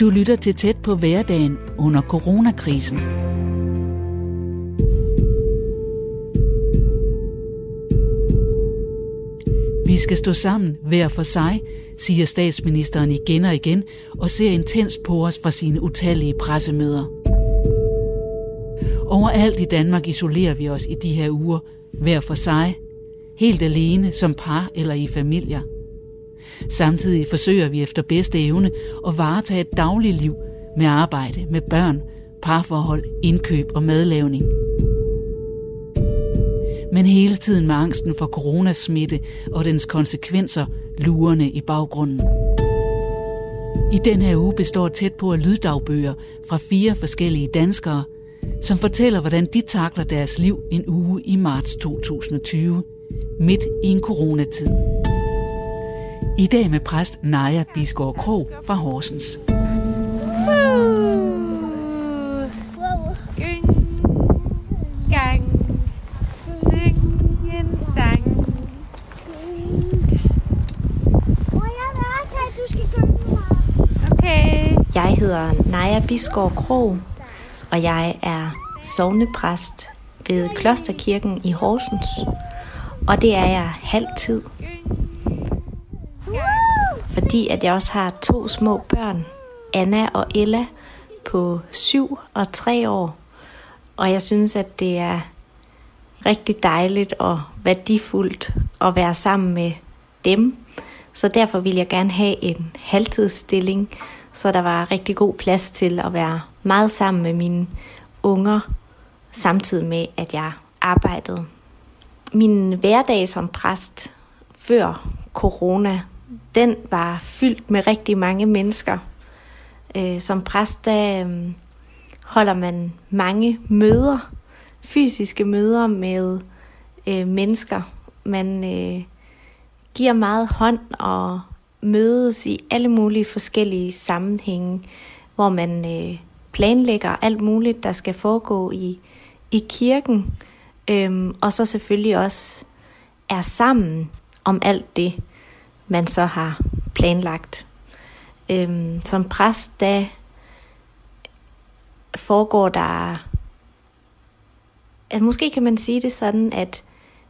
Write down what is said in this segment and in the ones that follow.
Du lytter til tæt på hverdagen under coronakrisen. Vi skal stå sammen hver for sig, siger statsministeren igen og igen, og ser intens på os fra sine utallige pressemøder. Overalt i Danmark isolerer vi os i de her uger, hver for sig, helt alene som par eller i familier. Samtidig forsøger vi efter bedste evne at varetage et dagligt liv med arbejde, med børn, parforhold, indkøb og madlavning. Men hele tiden med angsten for coronasmitte og dens konsekvenser lurende i baggrunden. I den her uge består tæt på af lyddagbøger fra fire forskellige danskere, som fortæller, hvordan de takler deres liv en uge i marts 2020, midt i en coronatid. I dag med præst Naja Bisgaard Krog fra Horsens. Jeg hedder Naja Bisgaard Krog, og jeg er sovnepræst ved Klosterkirken i Horsens. Og det er jeg halvtid fordi at jeg også har to små børn, Anna og Ella, på 7 og 3 år. Og jeg synes, at det er rigtig dejligt og værdifuldt at være sammen med dem. Så derfor vil jeg gerne have en halvtidsstilling, så der var rigtig god plads til at være meget sammen med mine unger, samtidig med, at jeg arbejdede. Min hverdag som præst før corona den var fyldt med rigtig mange mennesker. Øh, som præst, der øh, holder man mange møder, fysiske møder med øh, mennesker. Man øh, giver meget hånd og mødes i alle mulige forskellige sammenhænge, hvor man øh, planlægger alt muligt, der skal foregå i, i kirken, øh, og så selvfølgelig også er sammen om alt det man så har planlagt. Øhm, som præst, der foregår der, at måske kan man sige det sådan, at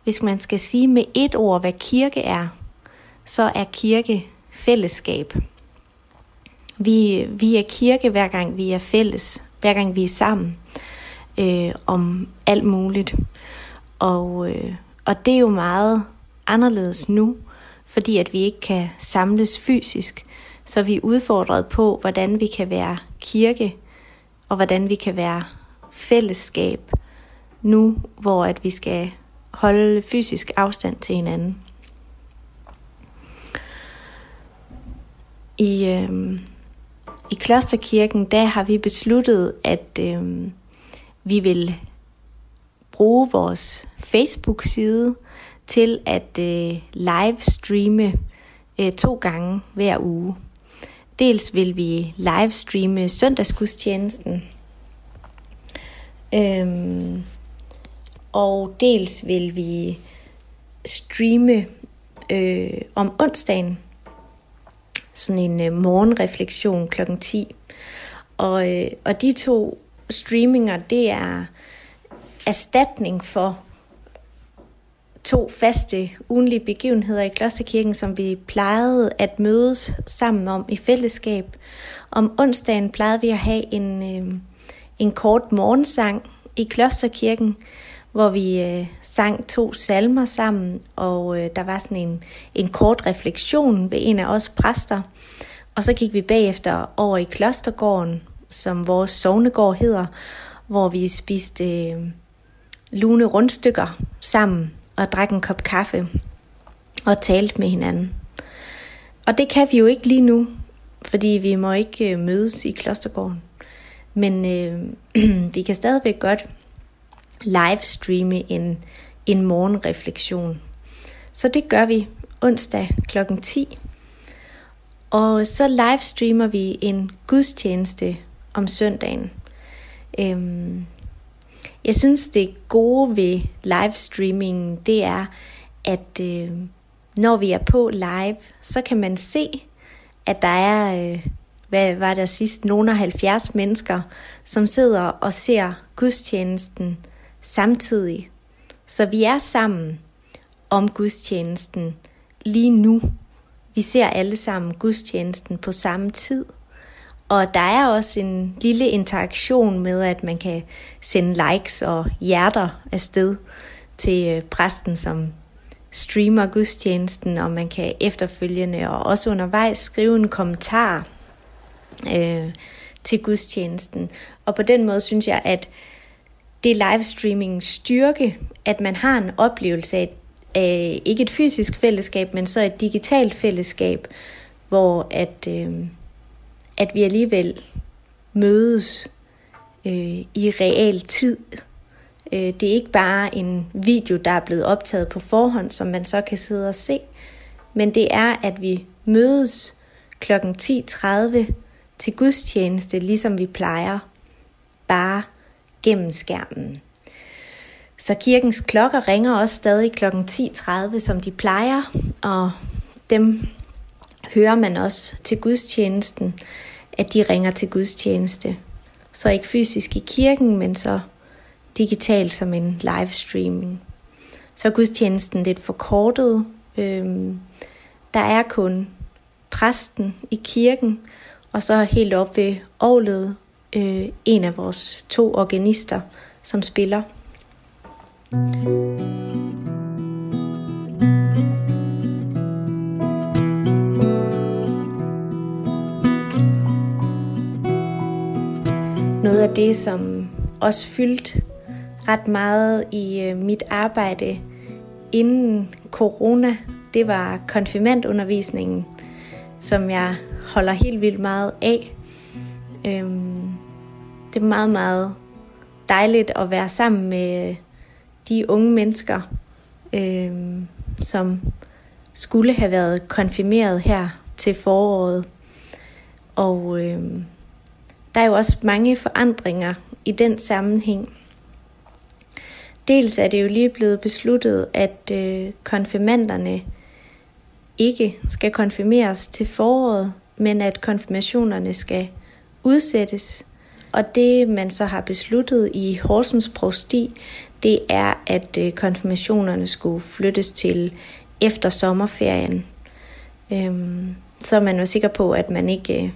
hvis man skal sige med et ord, hvad kirke er, så er kirke fællesskab. Vi, vi er kirke, hver gang vi er fælles, hver gang vi er sammen øh, om alt muligt. Og, øh, og det er jo meget anderledes nu, fordi at vi ikke kan samles fysisk. Så vi er udfordret på, hvordan vi kan være kirke, og hvordan vi kan være fællesskab nu, hvor at vi skal holde fysisk afstand til hinanden. I, øh, i Klosterkirken, der har vi besluttet, at øh, vi vil bruge vores Facebook-side til at øh, livestreame øh, to gange hver uge. Dels vil vi livestreame søndagsgudstjenesten, øhm, og dels vil vi streame øh, om onsdagen, sådan en øh, morgenreflektion kl. 10. Og, øh, og de to streaminger, det er erstatning for to faste ugenlige begivenheder i Klosterkirken, som vi plejede at mødes sammen om i fællesskab. Om onsdagen plejede vi at have en, øh, en kort morgensang i Klosterkirken, hvor vi øh, sang to salmer sammen, og øh, der var sådan en, en kort refleksion ved en af os præster. Og så gik vi bagefter over i Klostergården, som vores sovnegård hedder, hvor vi spiste øh, lune rundstykker sammen og drak en kop kaffe og talte med hinanden. Og det kan vi jo ikke lige nu, fordi vi må ikke øh, mødes i klostergården. Men øh, vi kan stadigvæk godt livestreame en, en morgenreflektion. Så det gør vi onsdag kl. 10. Og så livestreamer vi en gudstjeneste om søndagen. Øhm, jeg synes, det gode ved livestreamingen, det er, at øh, når vi er på live, så kan man se, at der er øh, hvad var der sidst, nogle af 70 mennesker, som sidder og ser gudstjenesten samtidig. Så vi er sammen om gudstjenesten lige nu. Vi ser alle sammen gudstjenesten på samme tid. Og der er også en lille interaktion med, at man kan sende likes og hjerter afsted til øh, præsten, som streamer gudstjenesten, og man kan efterfølgende og også undervejs skrive en kommentar øh, til gudstjenesten. Og på den måde synes jeg, at det livestreaming styrke, at man har en oplevelse af, af ikke et fysisk fællesskab, men så et digitalt fællesskab, hvor at, øh, at vi alligevel mødes øh, i real tid. Øh, det er ikke bare en video, der er blevet optaget på forhånd, som man så kan sidde og se, men det er, at vi mødes kl. 10.30 til gudstjeneste, ligesom vi plejer, bare gennem skærmen. Så kirkens klokker ringer også stadig kl. 10.30, som de plejer, og dem hører man også til gudstjenesten, at de ringer til gudstjeneste. Så ikke fysisk i kirken, men så digitalt som en livestreaming. Så er gudstjenesten lidt forkortet. Øhm, der er kun præsten i kirken, og så helt op ved Ålet øh, en af vores to organister, som spiller. Noget af det, som også fyldt ret meget i øh, mit arbejde inden corona, det var konfirmandundervisningen, som jeg holder helt vildt meget af. Øhm, det er meget, meget dejligt at være sammen med de unge mennesker, øhm, som skulle have været konfirmeret her til foråret. Og øhm, der er jo også mange forandringer i den sammenhæng. Dels er det jo lige blevet besluttet, at øh, konfirmanderne ikke skal konfirmeres til foråret, men at konfirmationerne skal udsættes. Og det, man så har besluttet i Horsens Provsti, det er, at øh, konfirmationerne skulle flyttes til efter sommerferien. Øhm, så man var sikker på, at man ikke øh,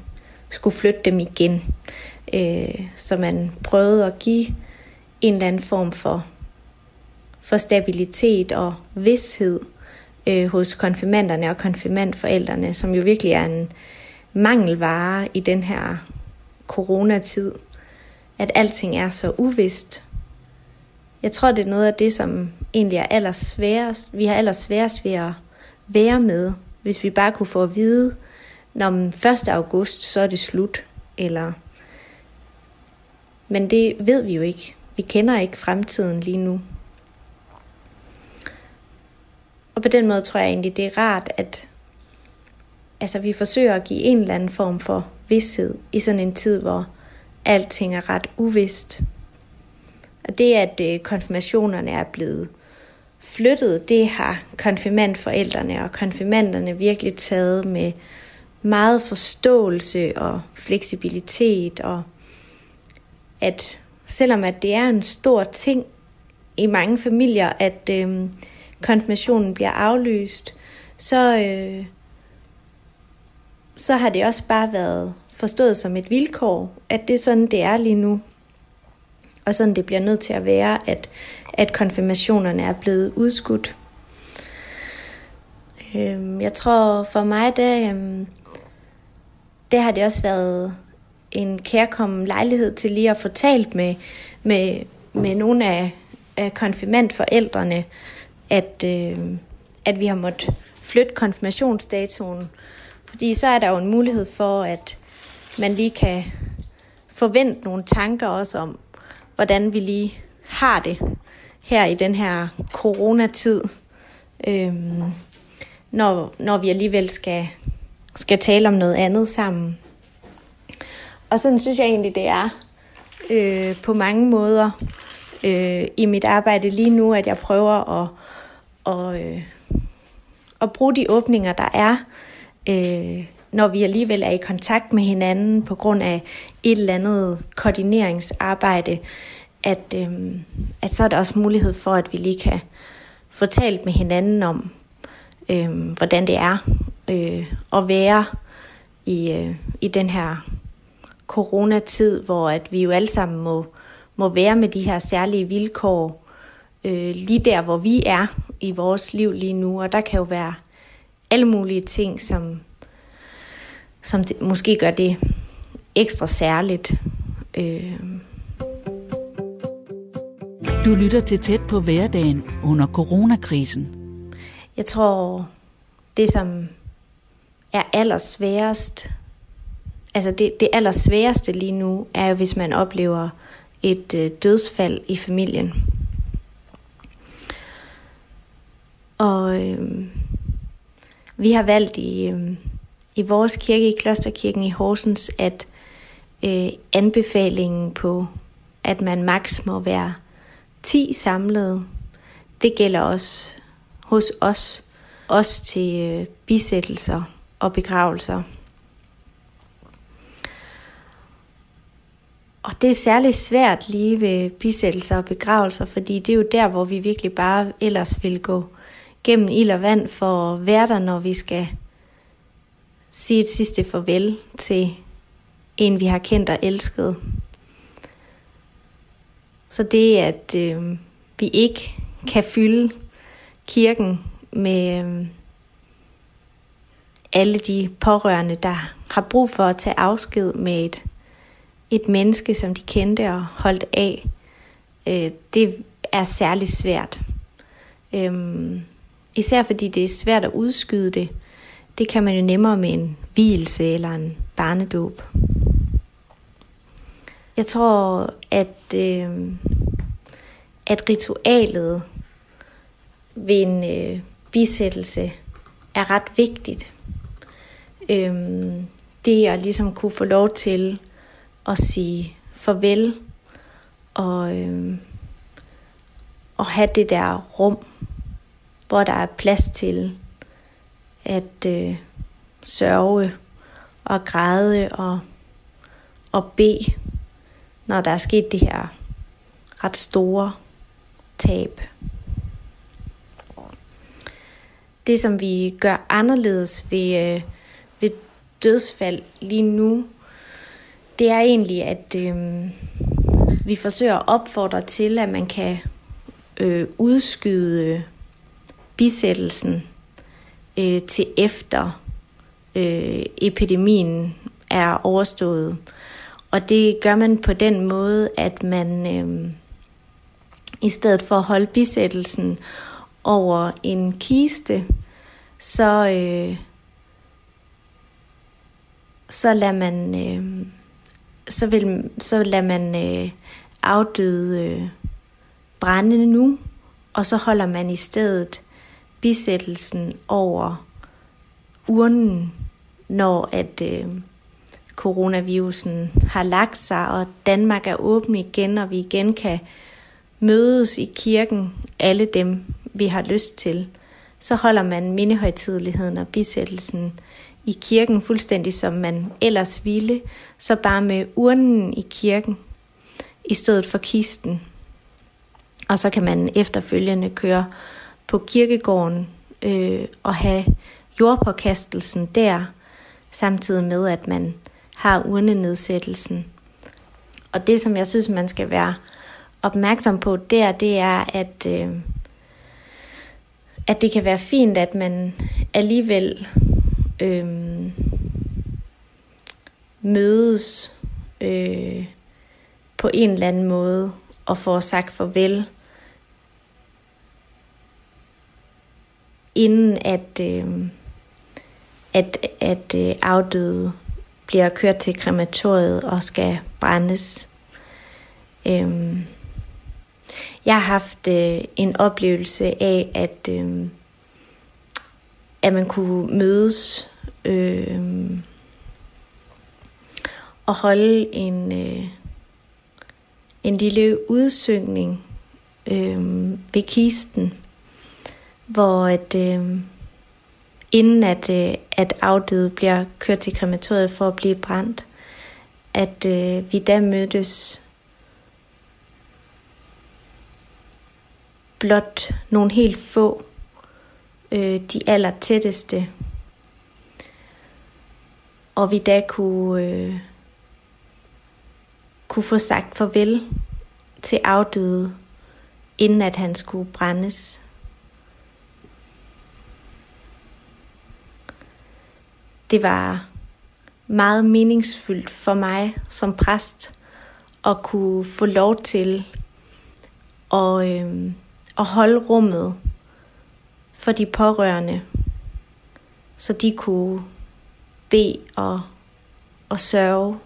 skulle flytte dem igen. Øh, så man prøvede at give en eller anden form for, for stabilitet og vidshed øh, hos konfirmanderne og konfirmandforældrene, som jo virkelig er en mangelvare i den her coronatid, at alting er så uvist. Jeg tror, det er noget af det, som egentlig er allersværest. Vi har allersværest ved at være med, hvis vi bare kunne få at vide, når 1. august, så er det slut, eller... Men det ved vi jo ikke. Vi kender ikke fremtiden lige nu. Og på den måde tror jeg egentlig, det er rart, at altså, vi forsøger at give en eller anden form for vidshed i sådan en tid, hvor alting er ret uvist. Og det, at øh, konfirmationerne er blevet flyttet, det har konfirmandforældrene og konfirmanderne virkelig taget med meget forståelse og fleksibilitet, og at selvom at det er en stor ting i mange familier, at øh, konfirmationen bliver aflyst, så, øh, så har det også bare været forstået som et vilkår, at det er sådan, det er lige nu. Og sådan det bliver nødt til at være, at, at konfirmationerne er blevet udskudt. Øh, jeg tror for mig, det, Øh, der har det også været en kærkommen lejlighed til lige at få talt med, med, med nogle af, af konfirmandforældrene, at, øh, at vi har måttet flytte konfirmationsdatoen. Fordi så er der jo en mulighed for, at man lige kan forvente nogle tanker også om, hvordan vi lige har det her i den her coronatid, øhm, når, når vi alligevel skal, skal tale om noget andet sammen. Og sådan synes jeg egentlig, det er øh, på mange måder øh, i mit arbejde lige nu, at jeg prøver at, og, øh, at bruge de åbninger, der er, øh, når vi alligevel er i kontakt med hinanden på grund af et eller andet koordineringsarbejde, at, øh, at så er der også mulighed for, at vi lige kan få talt med hinanden om, øhm, hvordan det er øh, at være i, øh, i den her coronatid, hvor at vi jo alle sammen må, må være med de her særlige vilkår øh, lige der, hvor vi er i vores liv lige nu. Og der kan jo være alle mulige ting, som, som det, måske gør det ekstra særligt. Øh. Du lytter til tæt på hverdagen under coronakrisen. Jeg tror, det som er allersværest, altså det, det allersværeste lige nu, er jo, hvis man oplever et øh, dødsfald i familien. Og øh, vi har valgt i, øh, i vores kirke, i Klosterkirken i Horsens, at øh, anbefalingen på, at man maks må være 10 samlede, det gælder også hos os, også til øh, bisættelser og begravelser. Og det er særligt svært lige ved bisættelser og begravelser, fordi det er jo der, hvor vi virkelig bare ellers vil gå gennem ild og vand for at være der, når vi skal sige et sidste farvel til en, vi har kendt og elsket. Så det, at øh, vi ikke kan fylde kirken med øh, alle de pårørende, der har brug for at tage afsked med et, et menneske, som de kendte og holdt af, øh, det er særlig svært. Øh, især fordi det er svært at udskyde det. Det kan man jo nemmere med en hvilelse eller en barnedåb. Jeg tror, at, øh, at ritualet ved en øh, bisættelse er ret vigtigt. Øhm, det at ligesom kunne få lov til at sige farvel og, øhm, og have det der rum, hvor der er plads til at øh, sørge og græde og, og bede når der er sket det her ret store tab. Det, som vi gør anderledes ved, øh, ved dødsfald lige nu, det er egentlig, at øh, vi forsøger at opfordre til, at man kan øh, udskyde øh, bisættelsen øh, til efter øh, epidemien er overstået. Og det gør man på den måde, at man øh, i stedet for at holde bisættelsen over en kiste, så, øh, så lader man, øh, så vil, så lader man øh, afdøde øh, brænde nu, og så holder man i stedet bisættelsen over urnen, når at øh, coronavirusen har lagt sig, og Danmark er åben igen, og vi igen kan mødes i kirken, alle dem, vi har lyst til, så holder man mindehøjtideligheden og bisættelsen i kirken fuldstændig som man ellers ville, så bare med urnen i kirken i stedet for kisten. Og så kan man efterfølgende køre på kirkegården øh, og have jordpåkastelsen der, samtidig med at man har urnenedsættelsen. Og det, som jeg synes, man skal være opmærksom på der, det er, at, øh, at det kan være fint, at man alligevel øhm, mødes øh, på en eller anden måde og får sagt farvel, inden at, øh, at, at øh, afdøde bliver kørt til krematoriet og skal brændes. Øhm, jeg har haft øh, en oplevelse af, at, øh, at man kunne mødes øh, og holde en, øh, en lille udsyngning øh, ved kisten, hvor at, øh, inden at, øh, at afdøde bliver kørt til krematoriet for at blive brændt, at øh, vi da mødtes blot nogle helt få, øh, de aller tætteste, og vi da kunne, øh, kunne få sagt farvel til afdøde, inden at han skulle brændes. Det var meget meningsfyldt for mig som præst at kunne få lov til at, øh, og holde rummet for de pårørende, så de kunne bede og, og sørge.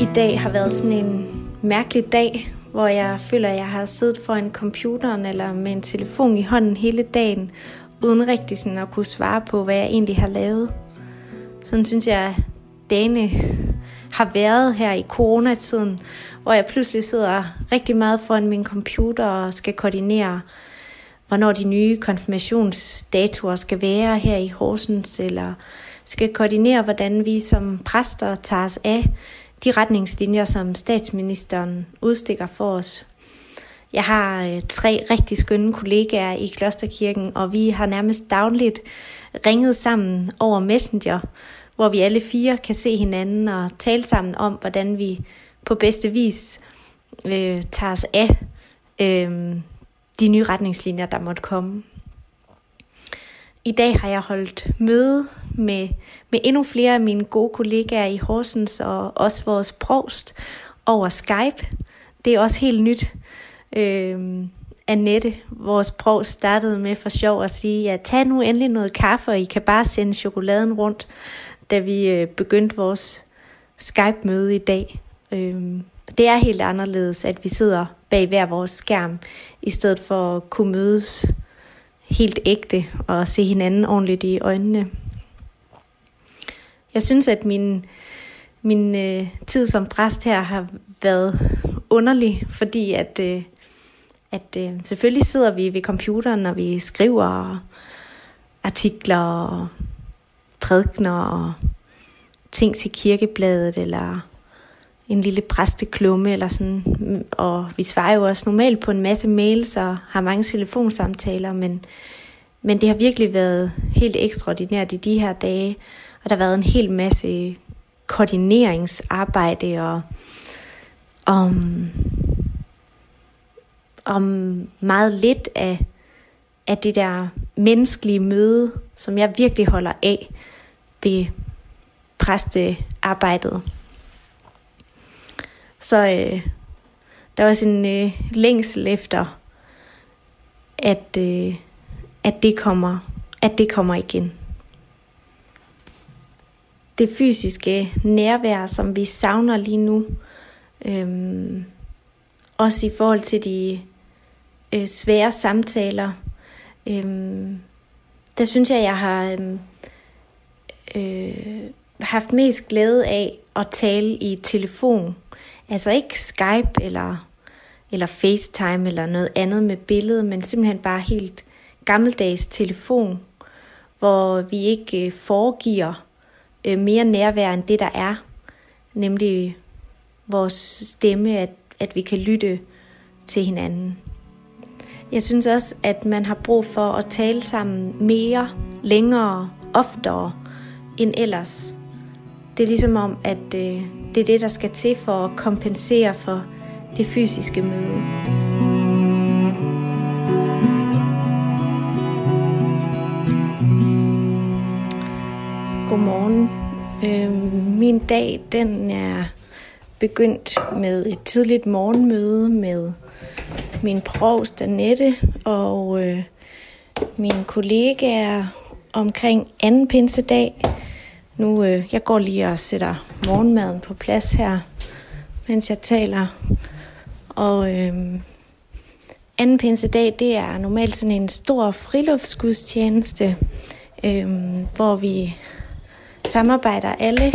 I dag har været sådan en mærkelig dag, hvor jeg føler, at jeg har siddet foran computeren eller med en telefon i hånden hele dagen, uden rigtig sådan at kunne svare på, hvad jeg egentlig har lavet. Sådan synes jeg, dagene har været her i coronatiden, hvor jeg pludselig sidder rigtig meget foran min computer og skal koordinere, hvornår de nye konfirmationsdatoer skal være her i Horsens, eller skal koordinere, hvordan vi som præster tager os af de retningslinjer, som statsministeren udstikker for os. Jeg har øh, tre rigtig skønne kollegaer i Klosterkirken, og vi har nærmest dagligt ringet sammen over Messenger, hvor vi alle fire kan se hinanden og tale sammen om, hvordan vi på bedste vis øh, tager os af øh, de nye retningslinjer, der måtte komme. I dag har jeg holdt møde med, med endnu flere af mine gode kollegaer i Horsens og også vores provst over Skype. Det er også helt nyt. Øh, Annette, vores provst, startede med for sjov at sige, at tag nu endelig noget kaffe, og I kan bare sende chokoladen rundt, da vi øh, begyndte vores Skype-møde i dag. Øh, det er helt anderledes, at vi sidder bag hver vores skærm, i stedet for at kunne mødes helt ægte og se hinanden ordentligt i øjnene. Jeg synes, at min, min øh, tid som præst her har været underlig, fordi at, øh, at øh, selvfølgelig sidder vi ved computeren, når vi skriver artikler og prædikner og ting til kirkebladet, eller en lille præsteklumme eller sådan. Og vi svarer jo også normalt på en masse mails og har mange telefonsamtaler, men, men det har virkelig været helt ekstraordinært i de her dage. Og der har været en hel masse koordineringsarbejde og og om meget lidt af, af det der menneskelige møde, som jeg virkelig holder af ved præstearbejdet. Så øh, der var sådan en øh, længsel efter, at, øh, at, det kommer, at det kommer igen. Det fysiske nærvær, som vi savner lige nu, øh, også i forhold til de øh, svære samtaler, øh, der synes jeg, jeg har øhm, øh, haft mest glæde af at tale i telefon Altså ikke Skype eller, eller FaceTime eller noget andet med billede, men simpelthen bare helt gammeldags telefon, hvor vi ikke øh, foregiver øh, mere nærvær end det, der er. Nemlig vores stemme, at, at vi kan lytte til hinanden. Jeg synes også, at man har brug for at tale sammen mere, længere, oftere end ellers. Det er ligesom om, at øh, det er det, der skal til for at kompensere for det fysiske møde. Godmorgen. Øh, min dag den er begyndt med et tidligt morgenmøde med min provst Annette og øh, mine kollegaer omkring anden pinsedag. Nu, øh, jeg går lige og sætter morgenmaden på plads her, mens jeg taler. Og øh, anden pinsedag, det er normalt sådan en stor friluftsgudstjeneste, øh, hvor vi samarbejder alle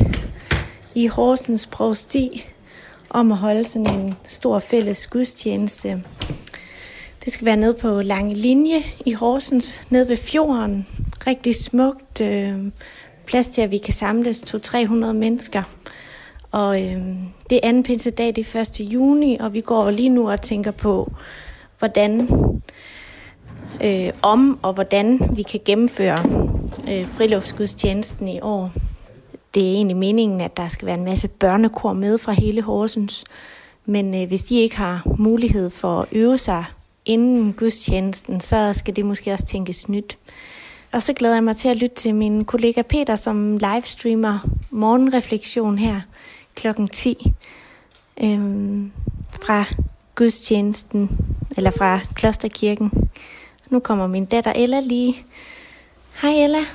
i Horsens Provsti om at holde sådan en stor fælles gudstjeneste. Det skal være nede på Lange Linje i Horsens, nede ved fjorden. Rigtig smukt. Øh, plads til, at vi kan samles 200-300 mennesker. Og øh, det er anden pinsedag, det er 1. juni, og vi går lige nu og tænker på, hvordan øh, om og hvordan vi kan gennemføre øh, friluftsgudstjenesten i år. Det er egentlig meningen, at der skal være en masse børnekor med fra hele Horsens. Men øh, hvis de ikke har mulighed for at øve sig inden gudstjenesten, så skal det måske også tænkes nyt. Og så glæder jeg mig til at lytte til min kollega Peter, som livestreamer morgenreflektion her klokken 10 øhm, fra gudstjenesten, eller fra Klosterkirken. Nu kommer min datter Ella lige. Hej Ella.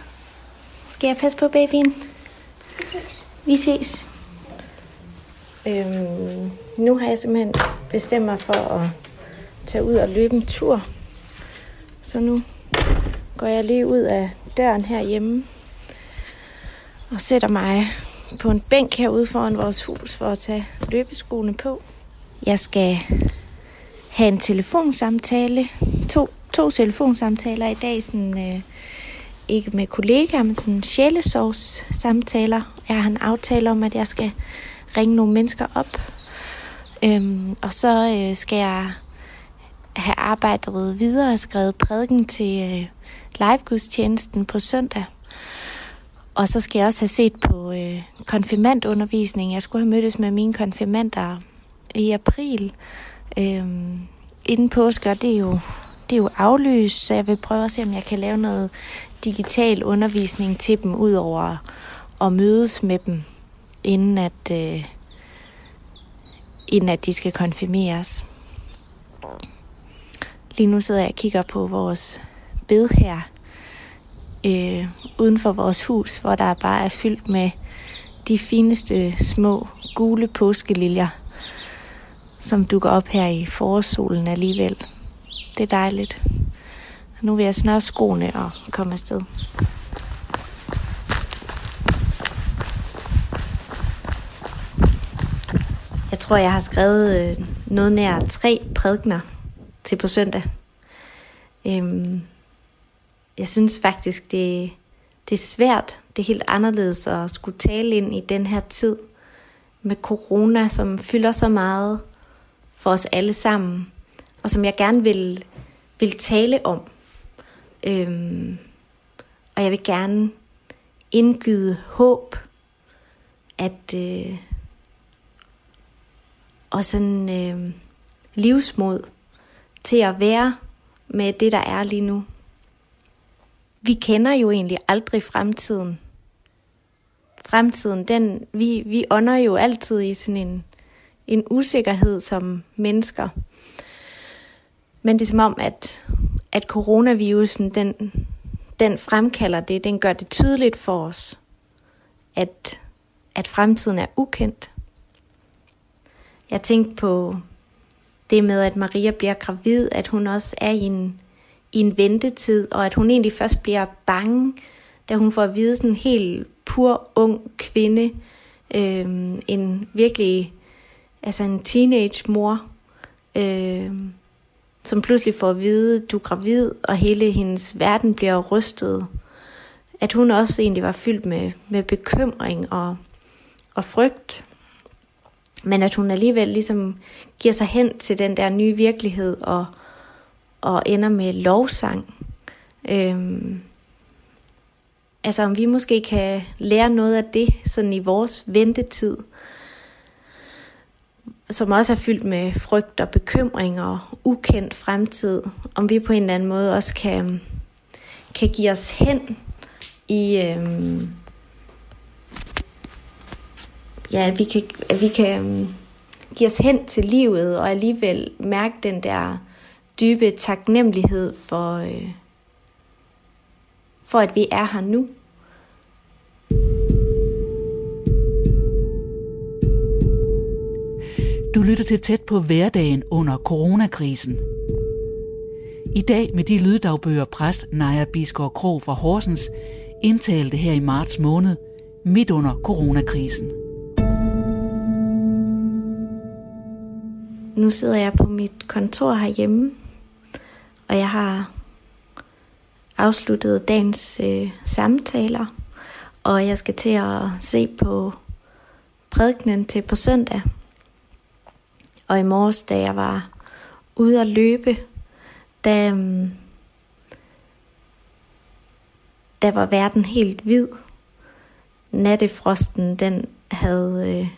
Skal jeg passe på babyen? Vi ses. Vi ses. Øhm, nu har jeg simpelthen bestemt mig for at tage ud og løbe en tur. Så nu går jeg lige ud af døren herhjemme og sætter mig på en bænk herude foran vores hus for at tage løbeskoene på. Jeg skal have en telefonsamtale, to, to telefonsamtaler i dag, sådan, øh, ikke med kollegaer, men sådan sjælesovs samtaler. Jeg har en aftale om, at jeg skal ringe nogle mennesker op. Øhm, og så øh, skal jeg have arbejdet videre og skrevet prædiken til øh, livegudstjenesten på søndag. Og så skal jeg også have set på øh, konfirmandundervisning. Jeg skulle have mødtes med mine konfirmander i april øh, inden påske, og det er jo det er jo aflyst, så jeg vil prøve at se, om jeg kan lave noget digital undervisning til dem, udover at mødes med dem, inden at, øh, inden at de skal konfirmeres. Lige nu sidder jeg og kigger på vores bed her, øh, uden for vores hus, hvor der bare er fyldt med de fineste små gule påskeliljer, som dukker op her i forårssolen alligevel. Det er dejligt. Nu vil jeg snøre skoene og komme afsted. Tror, jeg har skrevet øh, noget nær tre prædikner til på søndag. Øhm, jeg synes faktisk, det, det er svært, det er helt anderledes at skulle tale ind i den her tid med corona, som fylder så meget for os alle sammen, og som jeg gerne vil, vil tale om. Øhm, og jeg vil gerne indgyde håb, at øh, og sådan øh, livsmod til at være med det, der er lige nu. Vi kender jo egentlig aldrig fremtiden. Fremtiden, den, vi, vi ånder jo altid i sådan en, en usikkerhed som mennesker. Men det er som om, at, at coronavirusen, den, den fremkalder det, den gør det tydeligt for os, at, at fremtiden er ukendt. Jeg tænkte på det med, at Maria bliver gravid, at hun også er i en, i en ventetid, og at hun egentlig først bliver bange, da hun får at vide sådan en helt pur ung kvinde, øh, en virkelig, altså en teenage mor, øh, som pludselig får at vide, du er gravid, og hele hendes verden bliver rystet. At hun også egentlig var fyldt med, med bekymring og, og frygt. Men at hun alligevel ligesom giver sig hen til den der nye virkelighed og, og ender med lovsang. Øhm, altså om vi måske kan lære noget af det sådan i vores ventetid, som også er fyldt med frygt og bekymring og ukendt fremtid, om vi på en eller anden måde også kan, kan give os hen i, øhm, ja, at vi kan, at vi kan øhm, give os hen til livet og alligevel mærke den der dybe taknemmelighed for, øh, for at vi er her nu. Du lytter til tæt på hverdagen under coronakrisen. I dag med de lyddagbøger præst Naja Biskår Krog fra Horsens indtalte her i marts måned, midt under coronakrisen. Nu sidder jeg på mit kontor herhjemme, og jeg har afsluttet dagens øh, samtaler, og jeg skal til at se på prædikenen til på søndag. Og i morges, da jeg var ude at løbe, da, mm, um, der var verden helt hvid. Nattefrosten, den havde øh,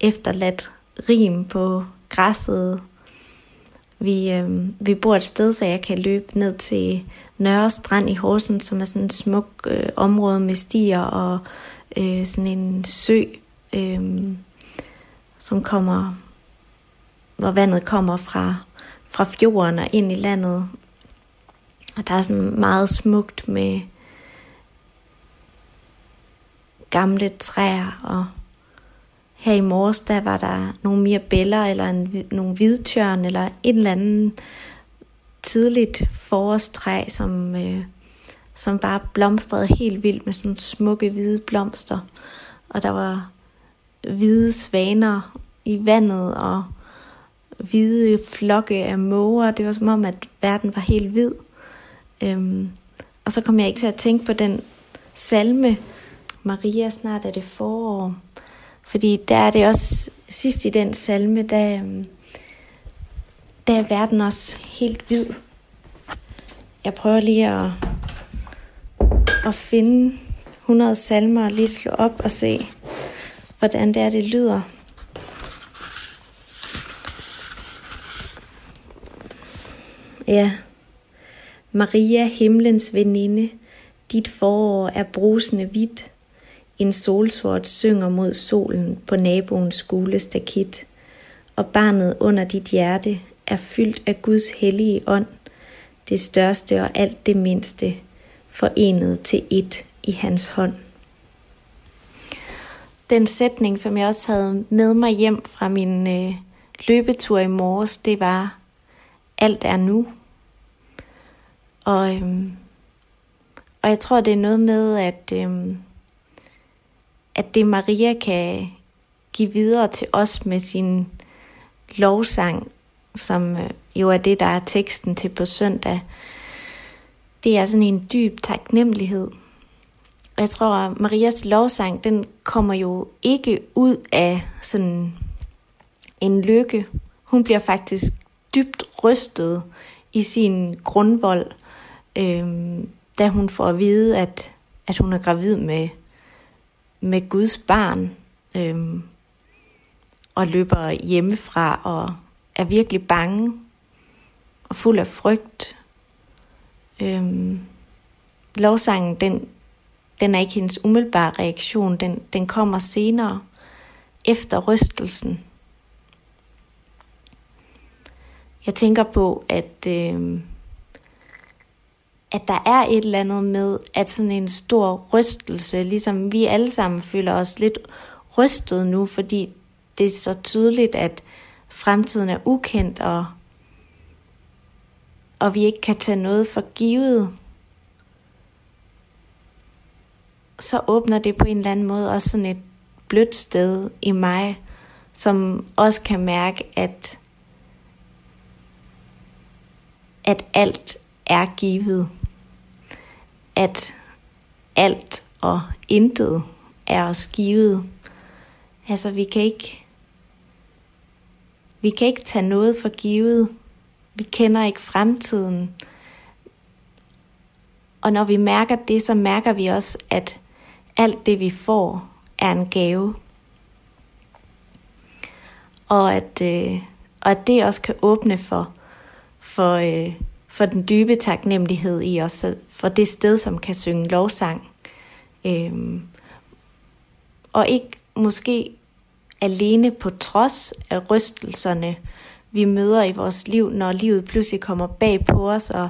efterladt rim på græsset. Vi, øh, vi bor et sted, så jeg kan løbe ned til Nørre Strand i Horsens, som er sådan et smukt øh, område med stier og øh, sådan en sø, øh, som kommer, hvor vandet kommer fra, fra fjorden og ind i landet. Og der er sådan meget smukt med gamle træer, og her i morges, der var der nogle mere bæller, eller en, nogle hvidtjørn, eller en eller anden tidligt forårstræ, som, øh, som bare blomstrede helt vildt med sådan smukke hvide blomster. Og der var hvide svaner i vandet, og hvide flokke af måger. Det var som om, at verden var helt hvid. Øhm, og så kom jeg ikke til at tænke på den salme, Maria, snart er det forår. Fordi der er det også sidst i den salme, der, øhm, der er verden også helt hvid. Jeg prøver lige at, at finde 100 salmer og lige slå op og se, hvordan det er, det lyder. Ja. Maria, himlens veninde, dit forår er brusende hvidt. En solsort synger mod solen på naboens gule stakit, og barnet under dit hjerte er fyldt af Guds hellige ånd, det største og alt det mindste, forenet til et i hans hånd. Den sætning, som jeg også havde med mig hjem fra min øh, løbetur i morges, det var, alt er nu. Og, øhm, og jeg tror, det er noget med, at, øhm, at det Maria kan give videre til os med sin lovsang, som øh, jo er det, der er teksten til på søndag, det er sådan en dyb taknemmelighed. Og jeg tror, at Marias lovsang, den kommer jo ikke ud af sådan en lykke. Hun bliver faktisk dybt rystet i sin grundvold, øh, da hun får at vide, at, at hun er gravid med, med Guds barn, øhm, og løber hjemmefra og er virkelig bange og fuld af frygt. Øhm, lovsangen, den, den er ikke hendes umiddelbare reaktion, den, den kommer senere efter rystelsen. Jeg tænker på, at, øh, at der er et eller andet med, at sådan en stor rystelse, ligesom vi alle sammen føler os lidt rystet nu, fordi det er så tydeligt, at fremtiden er ukendt, og, og vi ikke kan tage noget for givet. Så åbner det på en eller anden måde også sådan et blødt sted i mig, som også kan mærke, at at alt er givet. At alt og intet er os givet. Altså vi kan ikke vi kan ikke tage noget for givet. Vi kender ikke fremtiden. Og når vi mærker det, så mærker vi også, at alt det vi får er en gave. Og at, øh, og at det også kan åbne for for, øh, for den dybe taknemmelighed i os, for det sted, som kan synge lovsang. Øhm, og ikke måske alene på trods af rystelserne, vi møder i vores liv, når livet pludselig kommer bag på os, og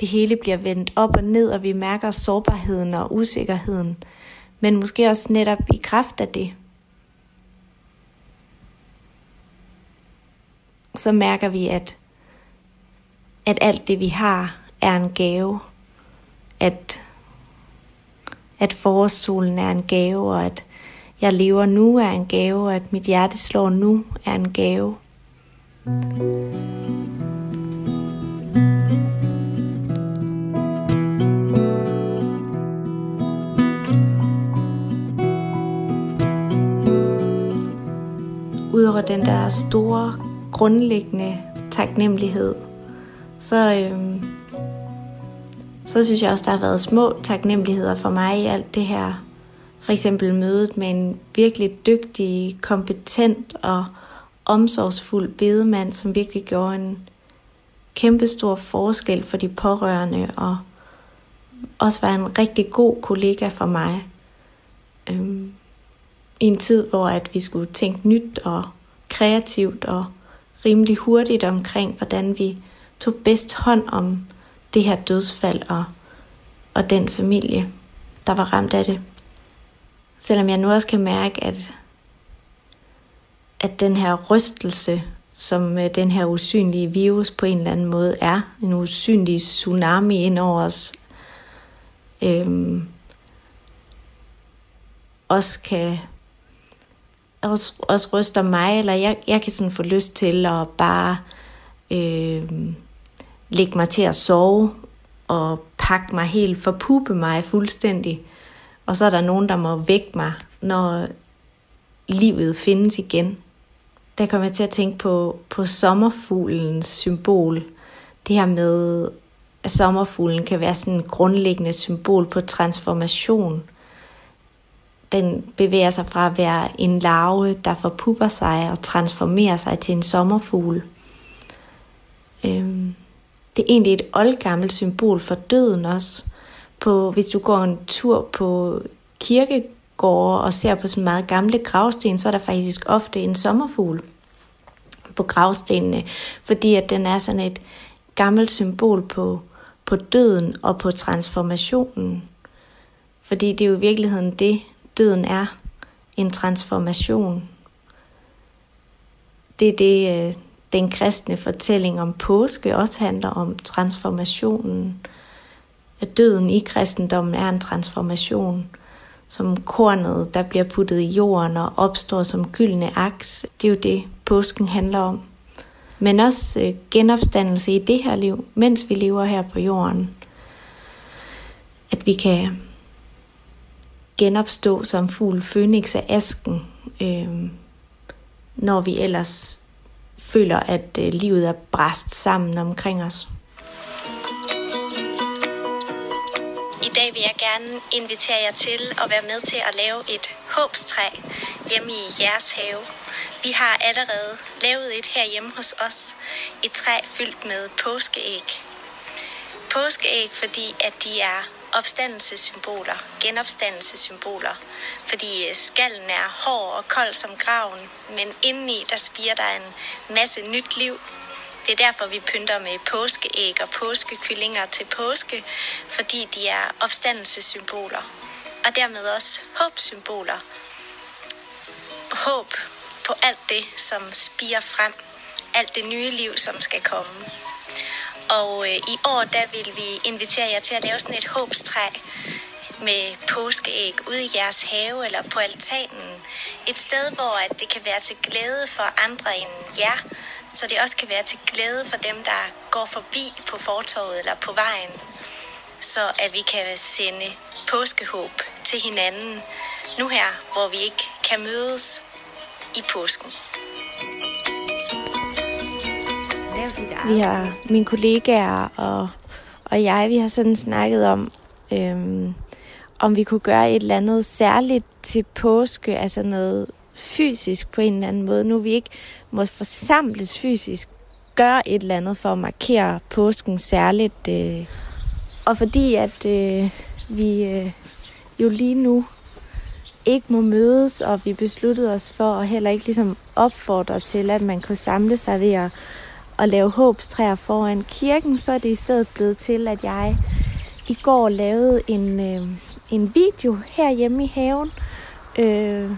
det hele bliver vendt op og ned, og vi mærker sårbarheden og usikkerheden, men måske også netop i kraft af det. Så mærker vi, at at alt det vi har er en gave, at, at forårssolen er en gave, og at jeg lever nu er en gave, og at mit hjerte slår nu er en gave. Udover den der store, grundlæggende taknemmelighed, så, øhm, så synes jeg også, der har været små taknemmeligheder for mig i alt det her. For eksempel mødet med en virkelig dygtig, kompetent og omsorgsfuld bedemand, som virkelig gjorde en kæmpestor forskel for de pårørende, og også var en rigtig god kollega for mig. Øhm, I en tid, hvor at vi skulle tænke nyt og kreativt og rimelig hurtigt omkring, hvordan vi tog bedst hånd om det her dødsfald og, og den familie, der var ramt af det. Selvom jeg nu også kan mærke, at, at den her rystelse, som øh, den her usynlige virus på en eller anden måde er, en usynlig tsunami ind over os, øhm, også kan også, også ryster mig, eller jeg, jeg kan sådan få lyst til at bare øh, lægge mig til at sove, og pakke mig helt, forpuppe mig fuldstændig. Og så er der nogen, der må vække mig, når livet findes igen. Der kommer jeg til at tænke på, på sommerfuglens symbol. Det her med, at sommerfuglen kan være sådan et grundlæggende symbol på transformation – den bevæger sig fra at være en larve, der forpupper sig og transformerer sig til en sommerfugl. Det er egentlig et oldgammelt symbol for døden også. På, hvis du går en tur på kirkegårde og ser på sådan meget gamle gravsten, så er der faktisk ofte en sommerfugl på gravstenene, fordi at den er sådan et gammelt symbol på, på døden og på transformationen. Fordi det er jo i virkeligheden det, døden er en transformation. Det er det, øh, den kristne fortælling om påske også handler om, transformationen. At døden i kristendommen er en transformation, som kornet, der bliver puttet i jorden og opstår som gyldne aks. Det er jo det, påsken handler om. Men også øh, genopstandelse i det her liv, mens vi lever her på jorden. At vi kan genopstå som fugl Fønix af asken, øh, når vi ellers føler, at øh, livet er bræst sammen omkring os. I dag vil jeg gerne invitere jer til at være med til at lave et håbstræ hjemme i jeres have. Vi har allerede lavet et her hjemme hos os. Et træ fyldt med påskeæg. Påskeæg, fordi at de er opstandelsessymboler, genopstandelsessymboler, fordi øh, skallen er hård og kold som graven, men indeni der spiger der en masse nyt liv. Det er derfor, vi pynter med påskeæg og påskekyllinger til påske, fordi de er opstandelsessymboler, og dermed også håbsymboler. Håb på alt det, som spiger frem, alt det nye liv, som skal komme. Og øh, i år, der vil vi invitere jer til at lave sådan et håbstræ med påskeæg ude i jeres have eller på altanen. Et sted, hvor at det kan være til glæde for andre end jer, så det også kan være til glæde for dem, der går forbi på fortorvet eller på vejen. Så at vi kan sende påskehåb til hinanden nu her, hvor vi ikke kan mødes i påsken. Vi har, mine kollegaer og, og jeg, vi har sådan snakket om, øhm, om vi kunne gøre et eller andet særligt til påske, altså noget fysisk på en eller anden måde. Nu vi ikke må forsamles fysisk, gøre et eller andet for at markere påsken særligt. Øh, og fordi at øh, vi øh, jo lige nu ikke må mødes, og vi besluttede os for at heller ikke ligesom opfordre til, at man kunne samle sig ved at at lave håbstræer foran kirken, så er det i stedet blevet til, at jeg i går lavede en, øh, en video herhjemme i haven, øh,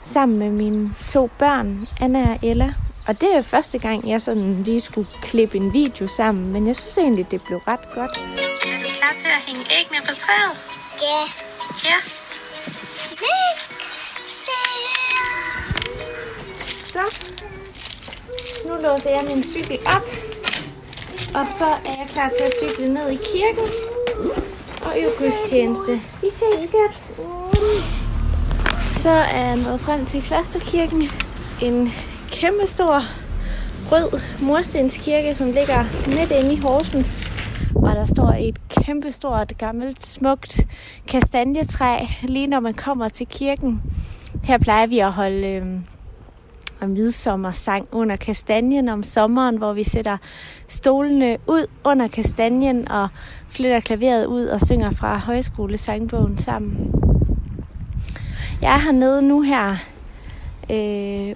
sammen med mine to børn, Anna og Ella. Og det er første gang, jeg sådan lige skulle klippe en video sammen, men jeg synes egentlig, det blev ret godt. Er du klar til at hænge æggene på træet? Ja. Ja. Så, nu låser jeg min cykel op, og så er jeg klar til at cykle ned i kirken og øve gudstjeneste. Vi ses, skat. Så er jeg nået frem til Klosterkirken. En kæmpe stor rød murstenskirke, som ligger midt inde i Horsens. Og der står et kæmpe stort, gammelt, smukt kastanjetræ, lige når man kommer til kirken. Her plejer vi at holde øh, midsommersang under kastanjen om sommeren, hvor vi sætter stolene ud under kastanjen og flytter klaveret ud og synger fra højskolesangbogen sammen. Jeg er hernede nu her øh,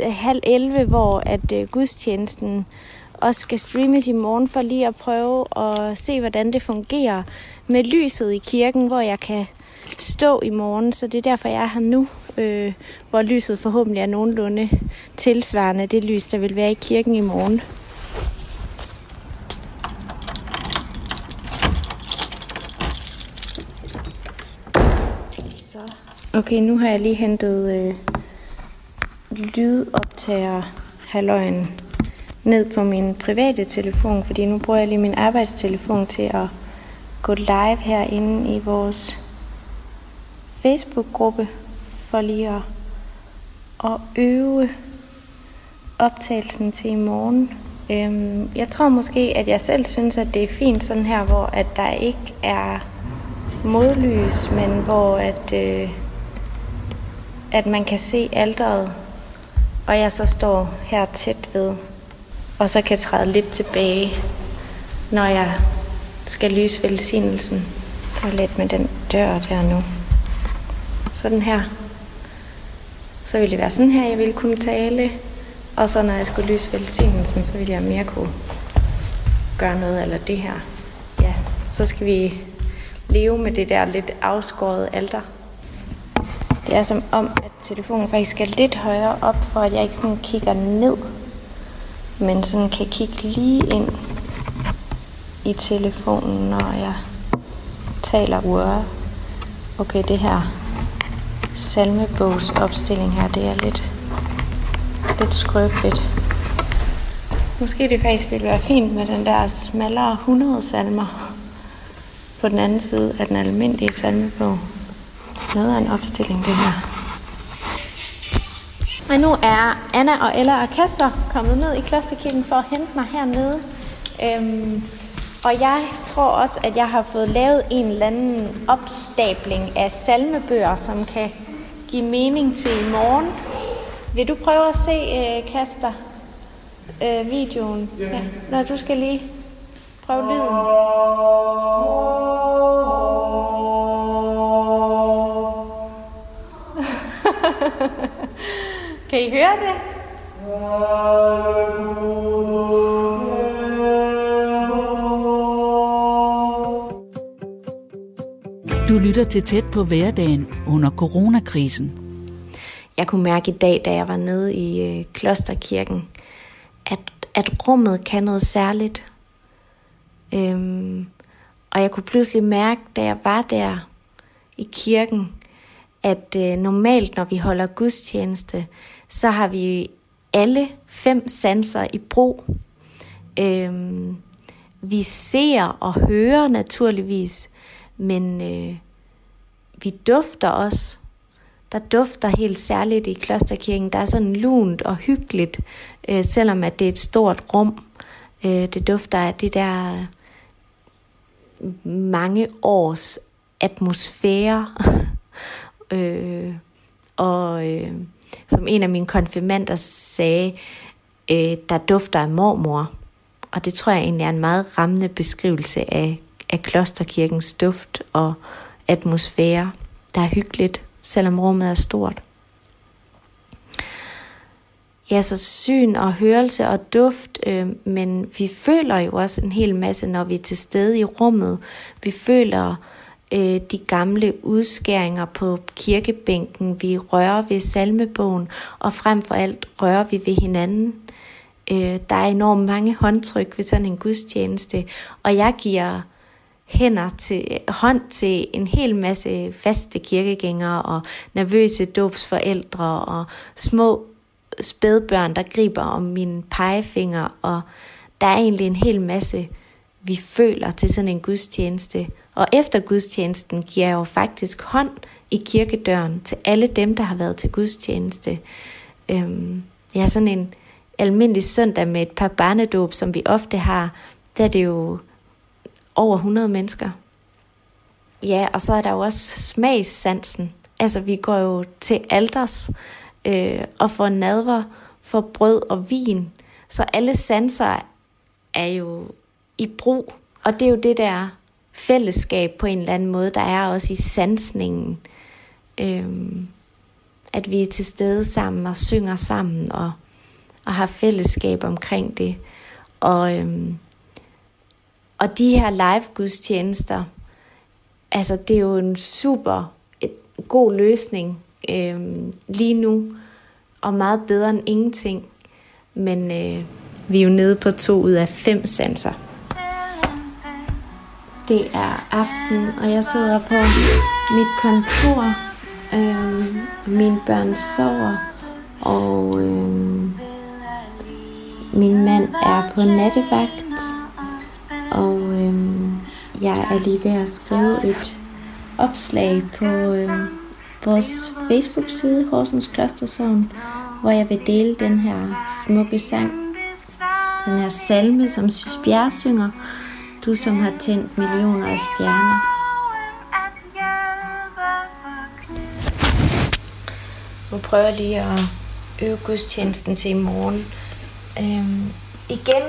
halv 11, hvor at øh, gudstjenesten også skal streames i morgen for lige at prøve at se, hvordan det fungerer med lyset i kirken, hvor jeg kan stå i morgen. Så det er derfor, jeg er her nu, øh, hvor lyset forhåbentlig er nogenlunde tilsvarende det lys, der vil være i kirken i morgen. Så. Okay, nu har jeg lige hentet øh, lydoptager halvøjen ned på min private telefon, fordi nu bruger jeg lige min arbejdstelefon til at gå live herinde i vores Facebook-gruppe for lige at, at øve optagelsen til i morgen. Øhm, jeg tror måske, at jeg selv synes, at det er fint sådan her, hvor at der ikke er modlys, men hvor at, øh, at man kan se alderet, og jeg så står her tæt ved, og så kan træde lidt tilbage, når jeg skal lyse velsignelsen. Der er lidt med den dør der nu. Sådan her. Så ville det være sådan her, jeg ville kunne tale. Og så når jeg skulle lyse velsignelsen, så ville jeg mere kunne gøre noget, eller det her. Ja, så skal vi leve med det der lidt afskåret alter. Det er som om, at telefonen faktisk skal lidt højere op, for at jeg ikke sådan kigger ned, men sådan kan kigge lige ind i telefonen, når jeg taler Word. Okay, det her salmebogs opstilling her, det er lidt, lidt skrøbeligt. Måske det faktisk ville være fint med den der smallere 100 salmer på den anden side af den almindelige salmebog. Noget af en opstilling, det her. Og nu er Anna og Ella og Kasper kommet ned i klosterkirken for at hente mig hernede. Øhm, og jeg tror også, at jeg har fået lavet en eller anden opstabling af salmebøger, som kan give mening til i morgen. Vil du prøve at se, øh, Kasper, øh, videoen? Ja. Når du skal lige prøve lyden. kan I høre det? Du lytter til tæt på hverdagen under coronakrisen. Jeg kunne mærke i dag, da jeg var nede i øh, klosterkirken, at, at rummet kan noget særligt. Øhm, og jeg kunne pludselig mærke, da jeg var der i kirken, at øh, normalt, når vi holder gudstjeneste, så har vi alle fem sanser i brug. Øhm, vi ser og hører naturligvis, men øh, vi dufter også. Der dufter helt særligt i klosterkirken. Der er sådan lunt og hyggeligt, øh, selvom at det er et stort rum. Øh, det dufter af det der mange års atmosfære. øh, og øh, som en af mine konfirmander sagde, øh, der dufter af mormor. Og det tror jeg egentlig er en meget rammende beskrivelse af af klosterkirkens duft og atmosfære, der er hyggeligt, selvom rummet er stort. Ja, så syn og hørelse og duft, øh, men vi føler jo også en hel masse, når vi er til stede i rummet. Vi føler øh, de gamle udskæringer på kirkebænken, vi rører ved salmebogen, og frem for alt rører vi ved hinanden. Øh, der er enormt mange håndtryk ved sådan en gudstjeneste, og jeg giver hænder til, hånd til en hel masse faste kirkegængere og nervøse dåbsforældre og små spædbørn, der griber om min pegefinger, og der er egentlig en hel masse, vi føler til sådan en gudstjeneste. Og efter gudstjenesten giver jeg jo faktisk hånd i kirkedøren til alle dem, der har været til gudstjeneste. Øhm, jeg har sådan en almindelig søndag med et par barnedåb, som vi ofte har. Der er det jo over 100 mennesker. Ja, og så er der jo også smagssansen. Altså, vi går jo til alders øh, og får nadver, for brød og vin. Så alle sanser er jo i brug. Og det er jo det der fællesskab på en eller anden måde, der er også i sansningen. Øhm, at vi er til stede sammen og synger sammen og, og har fællesskab omkring det. Og, øhm, og de her live gudstjenester, altså det er jo en super et, god løsning øh, lige nu, og meget bedre end ingenting. Men øh, vi er jo nede på to ud af fem sanser. Det er aften, og jeg sidder på mit kontor. Øh, mine børn sover, og øh, min mand er på nattevagt, og øhm, jeg er lige ved at skrive et opslag på øhm, vores Facebook-side, Horsens Klostersovn, hvor jeg vil dele den her smukke sang, den her salme, som Sys Bjerre synger, du som har tændt millioner af stjerner. Nu prøver jeg lige at øve gudstjenesten til i morgen. Øhm, igen,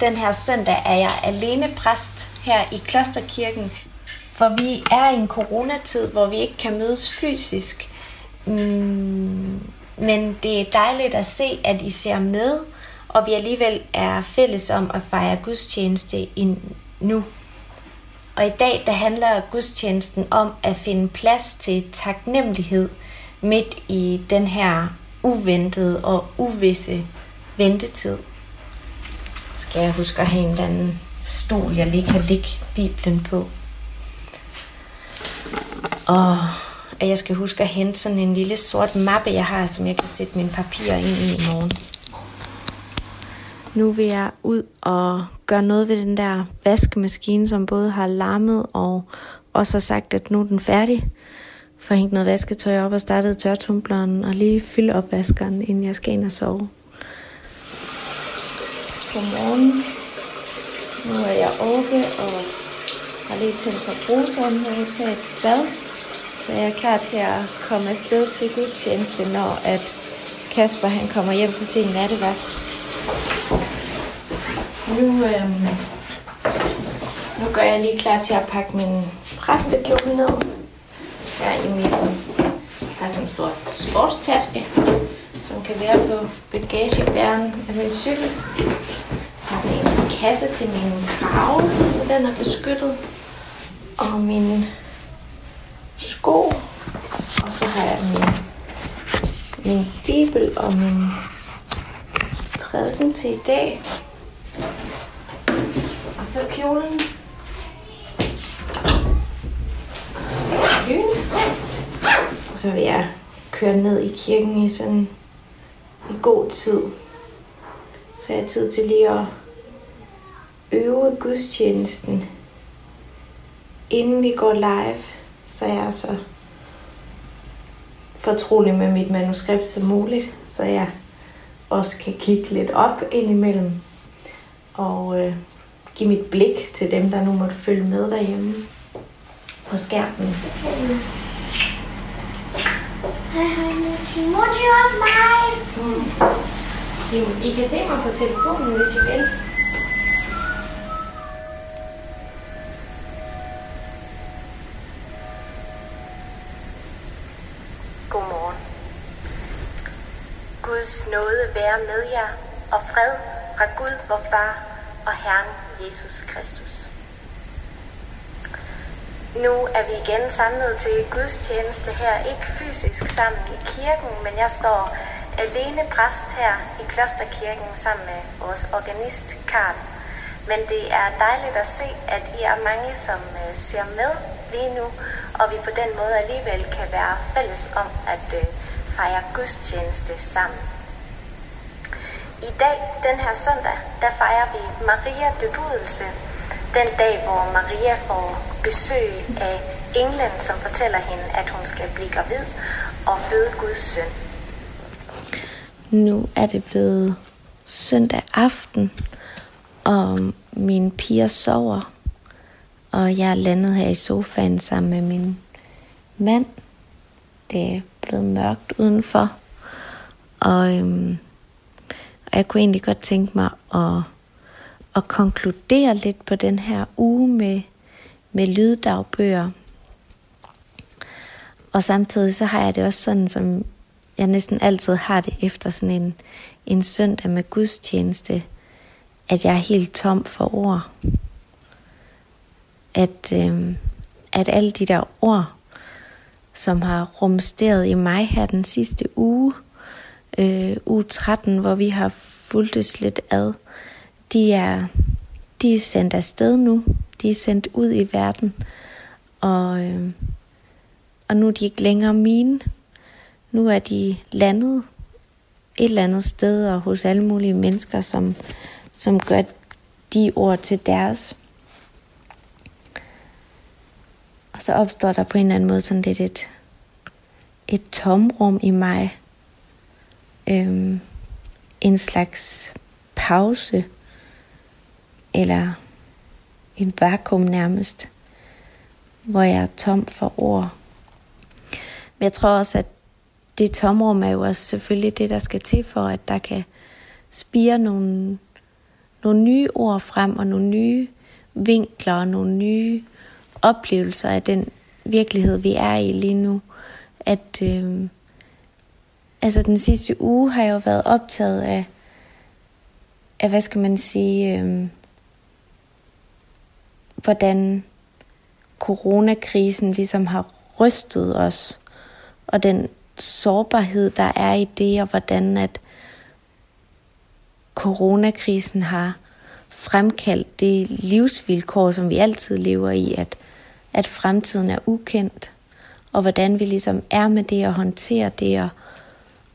den her søndag er jeg alene præst her i Klosterkirken, for vi er i en coronatid, hvor vi ikke kan mødes fysisk. Mm, men det er dejligt at se, at I ser med, og vi alligevel er fælles om at fejre gudstjeneste nu. Og i dag der handler gudstjenesten om at finde plads til taknemmelighed midt i den her uventede og uvisse ventetid. Skal jeg huske at have en eller anden stol, jeg lige kan ligge Bibelen på. Og at jeg skal huske at hente sådan en lille sort mappe, jeg har, som jeg kan sætte mine papirer ind i i morgen. Nu vil jeg ud og gøre noget ved den der vaskemaskine, som både har larmet og også har sagt, at nu er den færdig. For hængt noget vasketøj op og startet tørtumbleren og lige fylde opvaskeren, inden jeg skal ind og sove. Godmorgen. Nu er jeg oppe og har lige tændt på bruseren, og jeg tager et bad. Så jeg er klar til at komme afsted til gudstjeneste, når at Kasper han kommer hjem på sin nattevagt. Nu, øhm, nu gør jeg lige klar til at pakke min præstekjole ned. Her i min, har sådan en stor sportstaske, som kan være på bagagebæren af min cykel. Jeg har sådan en kasse til min krave, så den er beskyttet. Og min sko. Og så har jeg min, min bibel og min prædiken til i dag. Og så kjolen. Så vil jeg køre ned i kirken i sådan i god tid. Så jeg har tid til lige at øve gudstjenesten, inden vi går live så jeg er så fortrolig med mit manuskript som muligt, så jeg også kan kigge lidt op indimellem og øh, give mit blik til dem, der nu måtte følge med derhjemme på skærmen. Hej, hej, Mochi. også mig. Mm. I kan se mig på telefonen, hvis I vil. Nåde være med jer, og fred fra Gud, vor Far og Herren Jesus Kristus. Nu er vi igen samlet til gudstjeneste her, ikke fysisk sammen i kirken, men jeg står alene præst her i Klosterkirken sammen med vores organist Karl. Men det er dejligt at se, at I er mange, som øh, ser med lige nu, og vi på den måde alligevel kan være fælles om at øh, fejre gudstjeneste sammen. I dag, den her søndag, der fejrer vi Maria bebudelse. Den dag, hvor Maria får besøg af englen, som fortæller hende, at hun skal blive gravid og føde Guds søn. Nu er det blevet søndag aften, og mine piger sover, og jeg er landet her i sofaen sammen med min mand. Det er blevet mørkt udenfor, og, øhm, og jeg kunne egentlig godt tænke mig at, at konkludere lidt på den her uge med, med lyddagbøger. Og samtidig så har jeg det også sådan, som jeg næsten altid har det efter sådan en, en søndag med gudstjeneste, at jeg er helt tom for ord. At, øh, at alle de der ord, som har rumsteret i mig her den sidste uge, øh, uge 13, hvor vi har fulgtes lidt ad, de er, de er sendt afsted nu. De er sendt ud i verden. Og, øh, og nu er de ikke længere mine. Nu er de landet et eller andet sted og hos alle mulige mennesker, som, som gør de ord til deres. Og så opstår der på en eller anden måde sådan lidt et, et tomrum i mig. Øhm, en slags pause, eller en vakuum nærmest, hvor jeg er tom for ord. Men jeg tror også, at det tomrum er jo også selvfølgelig det, der skal til for, at der kan spire nogle, nogle nye ord frem, og nogle nye vinkler, og nogle nye oplevelser af den virkelighed, vi er i lige nu. At øh, altså den sidste uge har jeg jo været optaget af, af hvad skal man sige, øh, hvordan coronakrisen ligesom har rystet os, og den sårbarhed, der er i det, og hvordan at coronakrisen har fremkaldt det livsvilkår, som vi altid lever i, at, at fremtiden er ukendt, og hvordan vi ligesom er med det og håndterer det, og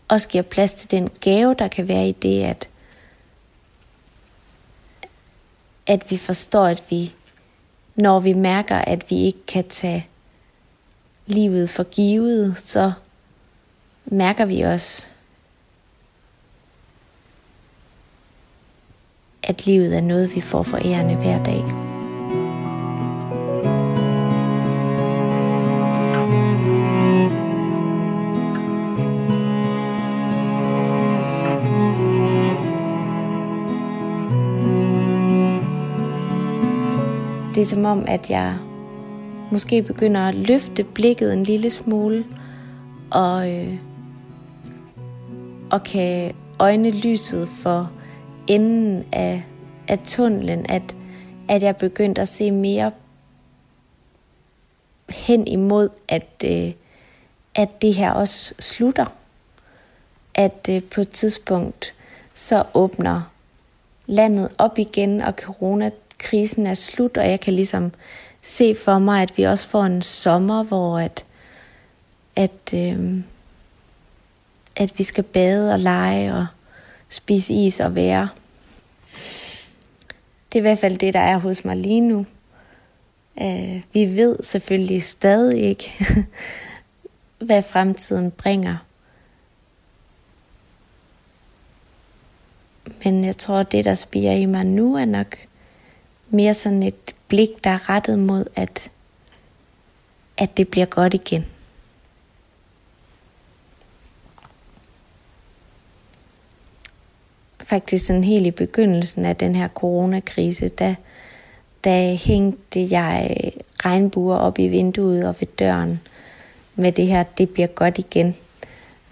også giver plads til den gave, der kan være i det, at, at vi forstår, at vi, når vi mærker, at vi ikke kan tage livet for givet, så mærker vi også, at livet er noget, vi får for ærende hver dag. Er som om, at jeg måske begynder at løfte blikket en lille smule og øh, og kan øjne lyset for enden af, af tunnelen, at, at jeg begyndte at se mere hen imod, at, øh, at det her også slutter. At øh, på et tidspunkt, så åbner landet op igen, og corona krisen er slut, og jeg kan ligesom se for mig, at vi også får en sommer, hvor at, at øh, at vi skal bade og lege og spise is og være. Det er i hvert fald det, der er hos mig lige nu. Øh, vi ved selvfølgelig stadig ikke, hvad fremtiden bringer. Men jeg tror, det, der spiger i mig nu, er nok mere sådan et blik, der er rettet mod, at, at det bliver godt igen. faktisk sådan helt i begyndelsen af den her coronakrise, der, der hængte jeg regnbuer op i vinduet og ved døren med det her, det bliver godt igen.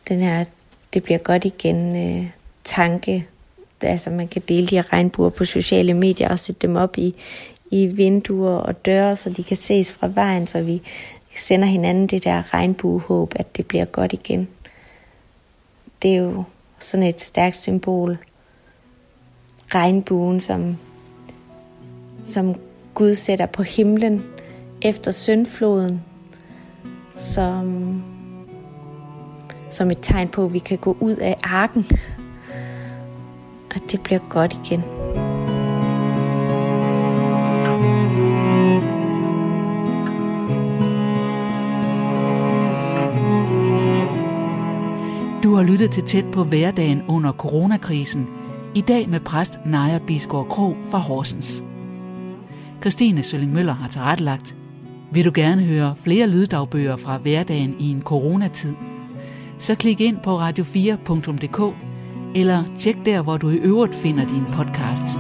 Den her, det bliver godt igen øh, tanke. Altså man kan dele de her regnbuer på sociale medier og sætte dem op i, i vinduer og døre, så de kan ses fra vejen, så vi sender hinanden det der regnbuehåb, at det bliver godt igen. Det er jo sådan et stærkt symbol regnbuen, som, som Gud sætter på himlen efter syndfloden, som, som et tegn på, at vi kan gå ud af arken. Og det bliver godt igen. Du har lyttet til tæt på hverdagen under coronakrisen. I dag med præst Naja Bisgaard Krog fra Horsens. Christine Sølling Møller har tilrettelagt. Vil du gerne høre flere lyddagbøger fra hverdagen i en coronatid? Så klik ind på radio4.dk eller tjek der, hvor du i øvrigt finder din podcast.